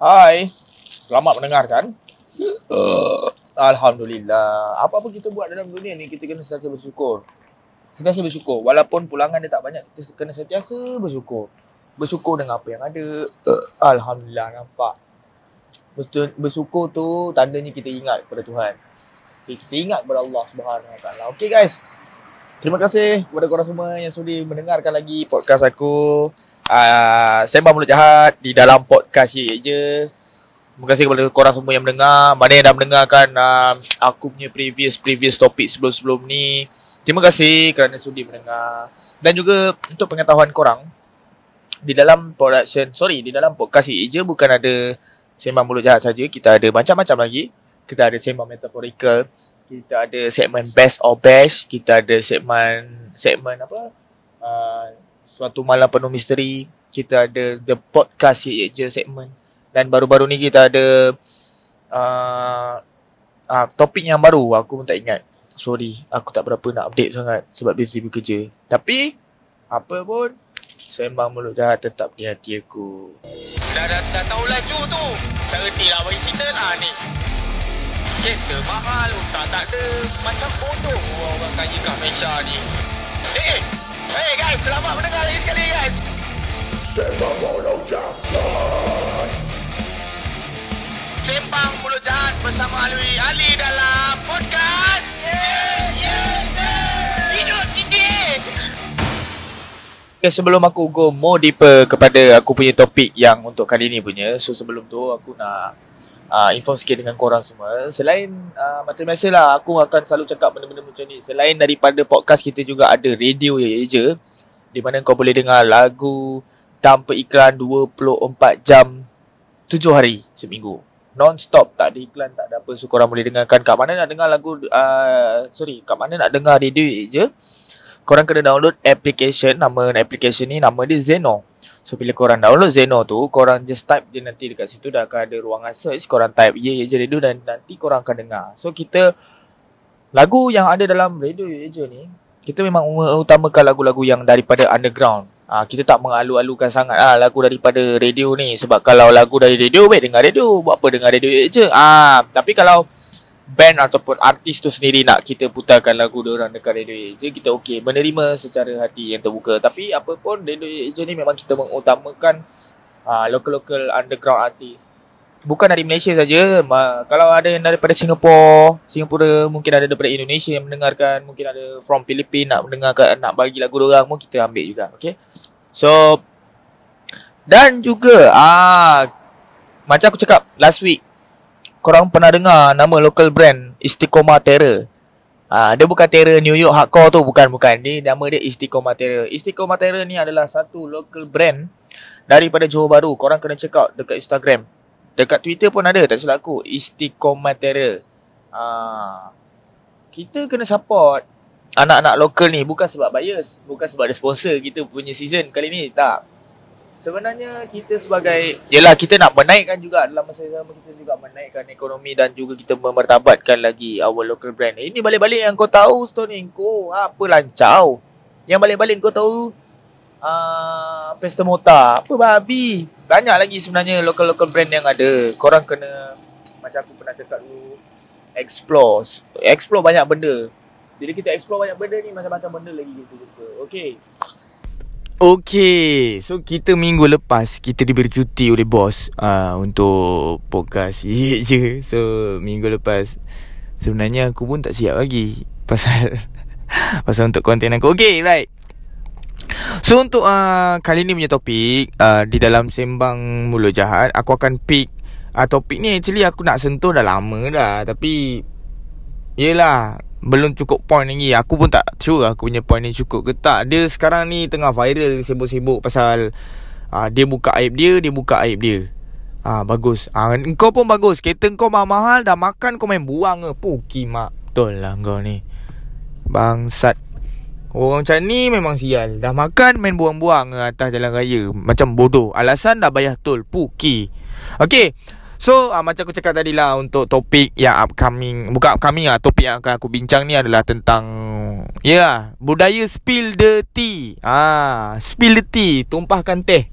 Hai, selamat mendengarkan. Alhamdulillah. Apa-apa kita buat dalam dunia ni, kita kena sentiasa bersyukur. Sentiasa bersyukur. Walaupun pulangan dia tak banyak, kita kena sentiasa bersyukur. Bersyukur dengan apa yang ada. Alhamdulillah, nampak. Bersyukur tu tandanya kita ingat kepada Tuhan. Kita ingat kepada Allah Taala. Okay guys. Terima kasih kepada korang semua yang sudi mendengarkan lagi podcast aku. Uh, Sembang Mulut Jahat di dalam podcast ye je. Terima kasih kepada korang semua yang mendengar. Mana yang dah mendengarkan uh, aku punya previous previous topik sebelum-sebelum ni. Terima kasih kerana sudi mendengar. Dan juga untuk pengetahuan korang. Di dalam production, sorry, di dalam podcast ye je bukan ada Sembang Mulut Jahat saja. Kita ada macam-macam lagi. Kita ada Sembang Metaphorical kita ada segmen best or best kita ada segmen segmen apa uh, suatu malam penuh misteri kita ada the podcast je, je segmen dan baru-baru ni kita ada uh, uh, topik yang baru aku pun tak ingat. Sorry aku tak berapa nak update sangat sebab busy bekerja. Tapi apa pun sembang mulut jahat tetap di hati aku. Dah dah, dah tahu laju tu. Tak reti lah bagi cerita lah ni. Kereta mahal, tak tak ada. Macam bodoh orang kaya kat Malaysia ni. Eh, eh, hey guys, selamat mendengar lagi sekali guys. Sembang Mulut Jahat Sembang Mulut Jahat bersama Alwi Ali dalam podcast. Yeah, yeah, yeah. Hidup tinggi. Okay, sebelum aku go more deeper kepada aku punya topik yang untuk kali ni punya. So sebelum tu aku nak uh, inform sikit dengan korang semua. Selain uh, macam biasalah aku akan selalu cakap benda-benda macam ni. Selain daripada podcast kita juga ada radio je di mana kau boleh dengar lagu tanpa iklan 24 jam 7 hari seminggu. Non-stop tak ada iklan tak ada apa so korang boleh dengarkan kat mana nak dengar lagu uh, sorry kat mana nak dengar radio je. Korang kena download application nama application ni nama dia Zeno. So bila korang download Zeno tu Korang just type je nanti dekat situ Dah akan ada ruangan search Korang type Ye Ye Je Radio Dan nanti korang akan dengar. So kita Lagu yang ada dalam radio Ye Je ni Kita memang utamakan lagu-lagu yang daripada underground. Ha, Kita tak mengalu-alukan sangat ha, Lagu daripada radio ni. Sebab kalau lagu dari radio Baik dengar radio Buat apa dengar radio Ye Je? Ha, Tapi kalau band ataupun artis tu sendiri nak kita putarkan lagu dia orang dekat radio je kita okey menerima secara hati yang terbuka. Tapi apa pun radio je ni memang kita mengutamakan uh, local-local underground artis bukan dari Malaysia saja kalau ada yang daripada Singapura Singapura mungkin ada daripada Indonesia yang mendengarkan mungkin ada from Philippines nak mendengarkan nak bagi lagu dia orang pun kita ambil juga okey? So dan juga ah macam aku cakap last week korang pernah dengar nama local brand Istiqomah Terror? Ah, dia bukan Terror New York hardcore tu, bukan bukan. Ni nama dia Istiqomah Terror. Istiqomah Terror ni adalah satu local brand daripada Johor Bahru. Korang kena check out dekat Instagram. Dekat Twitter pun ada, tak silap aku. Istiqomah Terror. Ah, kita kena support anak-anak local ni bukan sebab bias, bukan sebab ada sponsor kita punya season kali ni, tak. Sebenarnya kita sebagai Yelah kita nak menaikkan juga. Dalam masa yang sama kita juga menaikkan ekonomi Dan juga kita memertabatkan lagi Our local brand. Ini balik-balik yang kau tahu Stone Kau apa lancau? Yang balik-balik kau tahu uh, Pesta Mota. Apa babi? Banyak lagi sebenarnya Local-local brand yang ada. Korang kena Macam aku pernah cakap dulu Explore. Explore banyak benda. Bila kita explore banyak benda ni Macam-macam benda lagi kita jumpa. Okay Okay, so kita minggu lepas kita diberi cuti oleh bos uh, untuk podcast ye je. So minggu lepas sebenarnya aku pun tak siap lagi pasal pasal untuk konten aku. Okay, right. So untuk uh, kali ni punya topik uh, di dalam sembang mulut jahat, aku akan pick uh, topik ni actually aku nak sentuh dah lama dah tapi yelah belum cukup point lagi Aku pun tak sure aku punya point ni cukup ke tak Dia sekarang ni tengah viral sibuk-sibuk pasal uh, Dia buka aib dia, dia buka aib dia Ah bagus. Ah kau pun bagus. Kereta kau mahal-mahal dah makan kau main buang ke? Puki mak. Betul lah kau ni. Bangsat. Orang macam ni memang sial. Dah makan main buang-buang ke atas jalan raya. Macam bodoh. Alasan dah bayar tol. Puki. Okay. So uh, macam aku cakap tadi lah untuk topik yang upcoming Bukan upcoming lah Topik yang akan aku bincang ni adalah tentang Ya yeah, Budaya spill the tea ah, Spill the tea Tumpahkan teh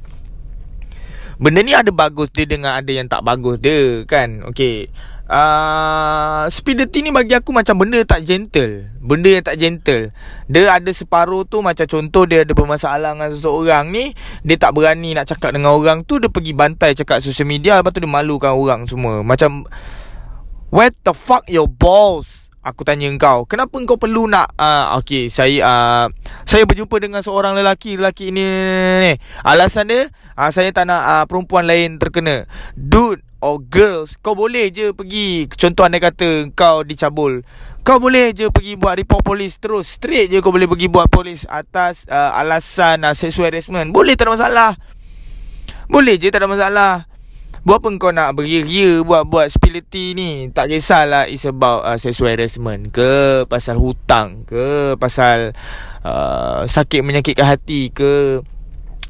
Benda ni ada bagus dia dengan ada yang tak bagus dia kan. Okay. Uh, speed dating ni bagi aku macam benda tak gentle. Benda yang tak gentle. Dia ada separuh tu macam contoh dia ada bermasalah dengan seseorang ni Dia tak berani nak cakap dengan orang tu Dia pergi bantai cakap social media Lepas tu dia malukan orang semua. Macam What the fuck your balls Aku tanya kau Kenapa kau perlu nak uh, Okay saya uh, Saya berjumpa dengan seorang lelaki Lelaki ni, ni, ni. Alasan dia uh, Saya tak nak uh, perempuan lain terkena. Dude or girls Kau boleh je pergi Contoh anda kata Kau dicabul. Kau boleh je pergi buat report polis Terus. Straight je kau boleh pergi buat polis Atas uh, alasan uh, sexual harassment. Boleh tak ada masalah. Boleh je tak ada masalah Buat apa kau nak beria-ria Buat-buat spility ni? Tak kisahlah It's about uh, sexual harassment Ke Pasal hutang Ke Pasal uh, Sakit menyakitkan hati Ke.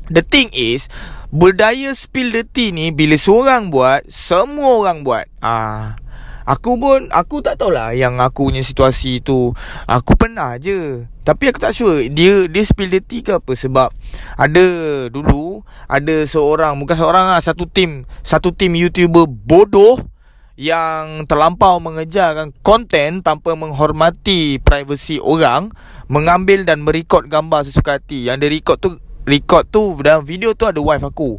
The thing is Berdaya spill the tea ni Bila seorang buat Semua orang buat. Ah, Aku pun Aku tak tahulah Yang aku punya situasi tu. Aku pernah je. Tapi aku tak sure Dia dia spill the tea ke apa. Sebab Ada Dulu Ada seorang Bukan seorang lah Satu tim Satu tim YouTuber bodoh yang terlampau mengejarkan konten tanpa menghormati privasi orang mengambil dan merekod gambar sesuka hati. Yang dia record tu record tu dalam video tu ada wife aku.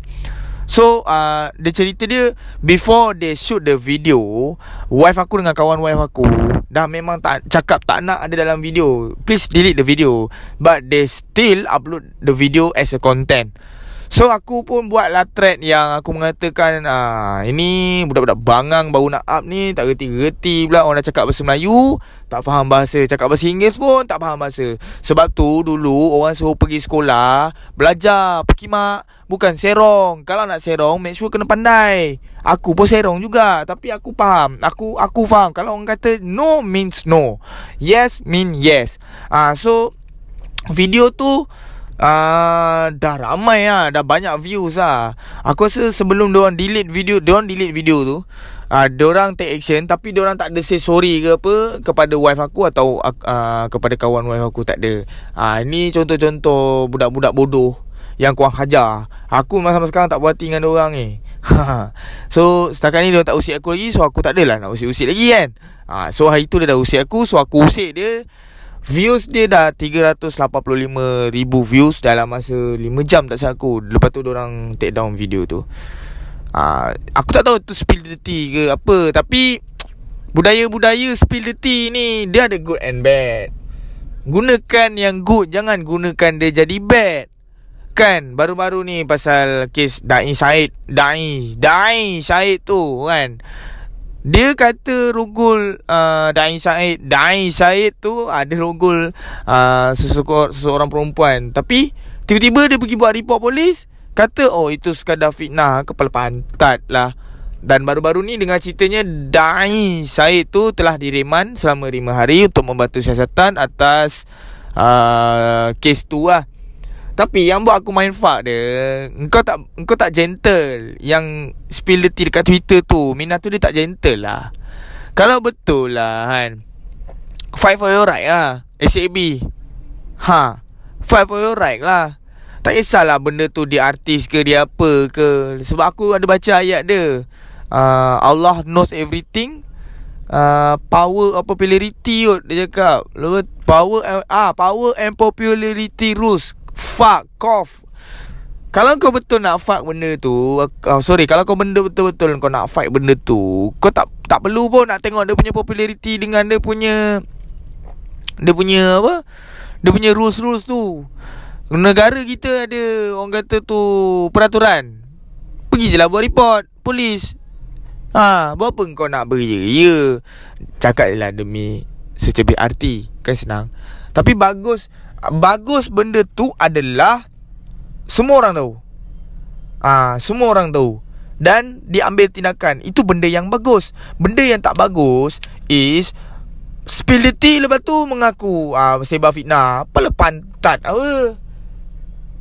So uh, Dia cerita dia Before they shoot the video Wife aku dengan kawan wife aku Dah memang tak cakap tak nak ada dalam video. Please delete the video. But they still upload the video as a content So aku pun buatlah thread yang aku mengatakan ah ini budak-budak bangang baru nak up ni tak reti-reti pula orang dah cakap bahasa Melayu tak faham bahasa cakap bahasa Inggeris pun tak faham bahasa. Sebab tu dulu orang suruh pergi sekolah belajar perkimak bukan serong. Kalau nak serong make sure kena pandai. Aku pun serong juga tapi aku faham. Aku aku faham kalau orang kata no means no. Yes mean yes. Ah so video tu Uh, dah ramai lah Dah banyak views lah Aku rasa sebelum diorang delete video Diorang delete video tu uh, Diorang take action Tapi diorang tak ada say sorry ke apa Kepada wife aku Atau uh, kepada kawan wife aku Tak ada. Uh, Ni contoh-contoh Budak-budak bodoh Yang kuang hajar. Aku masa-masa sekarang tak berhati dengan diorang ni. So setakat ni diorang tak usik aku lagi So aku tak adalah nak usik-usik lagi kan. Uh, So hari tu dia dah usik aku So aku usik dia Views dia dah 385 ribu views dalam masa 5 jam tak aku. Lepas tu orang take down video tu. Uh, Aku tak tahu tu spill the tea ke apa Tapi Budaya-budaya spill the tea ni Dia ada good and bad. Gunakan yang good Jangan gunakan dia jadi bad. Kan Baru-baru ni pasal Kes Da'i Syed Da'i Da'i Syed tu kan dia kata rogol uh, Dain Said Dain Said tu Ada rogol uh, seseorang, seseorang perempuan. Tapi Tiba-tiba dia pergi buat report polis Kata oh itu sekadar fitnah Kepala pantat lah. Dan baru-baru ni dengan ceritanya Dain Said tu telah direman Selama 5 hari Untuk membantu siasatan Atas uh, Kes tu lah tapi yang buat aku main fuck dia Engkau tak Engkau tak gentle Yang Spill the tea dekat Twitter tu. Mina tu dia tak gentle lah. Kalau betul lah kan Fight for your right lah SAB Ha Fight for your right lah. Tak kisahlah benda tu dia artis ke dia apa ke. Sebab aku ada baca ayat dia. Uh, Allah knows everything. Uh, Power of popularity kot Dia cakap. Power ah Power and popularity rules Fuck off. Kalau kau betul nak fuck benda tu uh, Sorry Kalau kau benda betul-betul Kau nak fight benda tu Kau tak tak perlu pun nak tengok dia punya popularity Dengan dia punya Dia punya apa? Dia punya rules-rules tu. Negara kita ada Orang kata tu Peraturan. Pergi je lah buat report Polis. Ha, buat apa kau nak beria Ya Cakap je lah demi Secebih arti. Kan senang. Tapi bagus bagus benda tu adalah semua orang tahu. Ah, ha, semua orang tahu dan diambil tindakan. Itu benda yang bagus. Benda yang tak bagus is spill the tea lepas tu mengaku ah sebar fitnah. Apa pantat apa?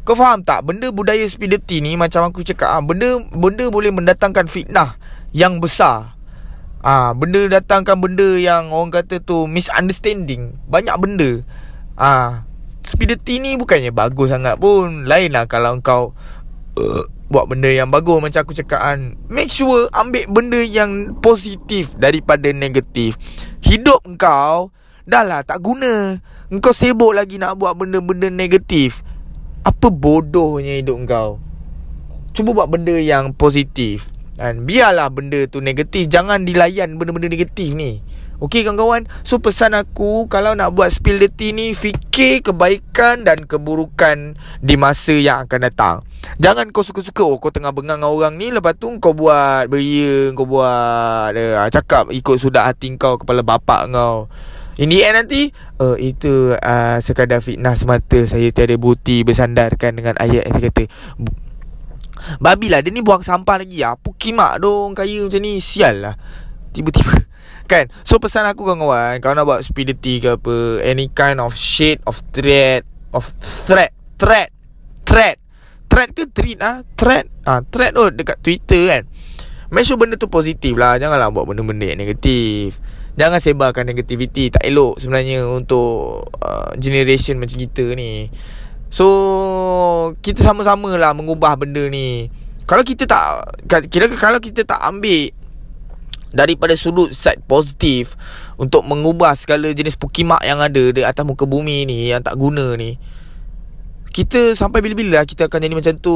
Kau faham tak? Benda budaya tea ni macam aku cakap ah, benda benda boleh mendatangkan fitnah yang besar. Ah, benda datangkan benda yang orang kata tu misunderstanding. Banyak benda. Ah, stupidity ni bukannya bagus sangat pun Lain lah kalau kau uh, buat benda yang bagus macam aku cakap kan. Make sure ambil benda yang positif daripada negatif. Hidup kau dah lah tak guna. Engkau sibuk lagi nak buat benda-benda negatif. Apa bodohnya hidup kau? Cuba buat benda yang positif. Dan biarlah benda tu negatif. Jangan dilayan benda-benda negatif ni. Okey kawan-kawan. So pesan aku Kalau nak buat spill the tea ni Fikir kebaikan dan keburukan Di masa yang akan datang. Jangan kau suka-suka Oh kau tengah bengang dengan orang ni Lepas tu kau buat beria Kau buat uh, Cakap ikut sudah hati kau Kepala bapak kau. In the end nanti uh, Itu uh, sekadar fitnah semata Saya tiada bukti bersandarkan Dengan ayat yang saya kata. Babi lah Dia ni buang sampah lagi. Apa kimak dong Kaya macam ni. Sial lah Tiba-tiba. Kan? So pesan aku kawan-kawan Kalau nak buat stupidity ke apa Any kind of shade of threat Of threat Threat Threat. Threat ke treat ah? Threat. Ah Threat tu dekat Twitter kan? Make sure benda tu positif lah. Janganlah buat benda-benda yang negatif. Jangan sebarkan negativity Tak elok sebenarnya Untuk uh, Generation macam kita ni. So Kita sama-sama lah Mengubah benda ni. Kalau kita tak Kira kalau kita tak ambil daripada sudut side positif untuk mengubah segala jenis pukimak yang ada di atas muka bumi ni yang tak guna ni. Kita sampai bila-bila kita akan jadi macam tu.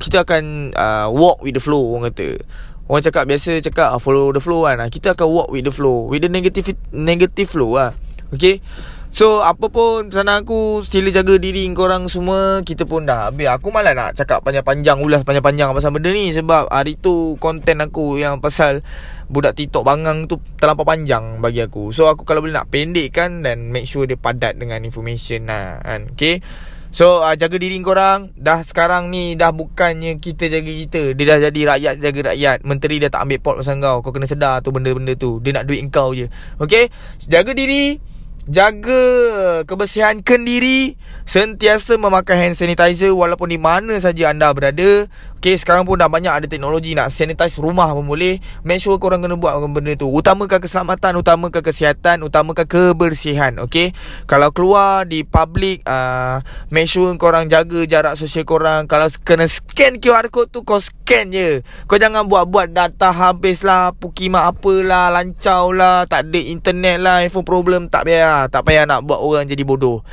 Kita akan uh, walk with the flow orang kata. Orang cakap biasa cakap uh, follow the flow kan. Kita akan walk with the flow. With the negative negative flow lah. Okay So apa pun pesan aku Sila jaga diri korang semua Kita pun dah habis. Aku malah nak cakap panjang-panjang Ulas panjang-panjang pasal benda ni Sebab hari tu konten aku yang pasal Budak TikTok bangang tu terlampau panjang bagi aku. So aku kalau boleh nak pendekkan Dan make sure dia padat dengan information lah kan. Okay? So uh, jaga diri korang Dah sekarang ni Dah bukannya kita jaga kita. Dia dah jadi rakyat jaga rakyat. Menteri dah tak ambil pot pasal kau. Kau kena sedar tu benda-benda tu. Dia nak duit kau je. Okay? Jaga diri Jaga kebersihan kendiri Sentiasa memakai hand sanitizer Walaupun di mana saja anda berada. Okay, sekarang pun dah banyak ada teknologi Nak sanitize rumah pun boleh. Make sure korang kena buat benda tu. Utamakan keselamatan Utamakan kesihatan Utamakan kebersihan Okay Kalau keluar di public uh, Make sure korang jaga jarak sosial korang. Kalau kena scan QR code tu Kau scan je. Kau jangan buat-buat data habis lah Pukimak apalah Lancau lah Tak ada internet lah Iphone problem Tak payah Tak payah nak buat orang jadi bodoh.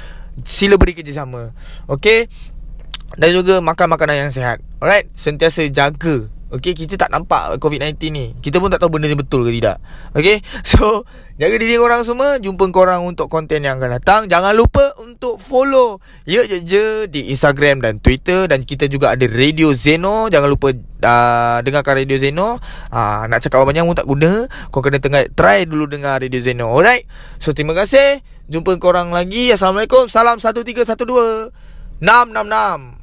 Sila beri kerjasama. Okay dan juga makan makanan yang sihat Alright? Sentiasa jaga Okay Kita tak nampak COVID-19 ni. Kita pun tak tahu benda ni betul ke tidak. Okay So Jaga diri korang semua. Jumpa korang untuk konten yang akan datang. Jangan lupa untuk follow. Ya je je Di Instagram dan Twitter. Dan kita juga ada Radio Zeno. Jangan lupa uh, Dengarkan Radio Zeno. Uh, Nak cakap banyak pun tak guna. Kau kena tengah Try dulu dengar Radio Zeno. Alright? So terima kasih. Jumpa korang lagi. Assalamualaikum. Salam 1312 666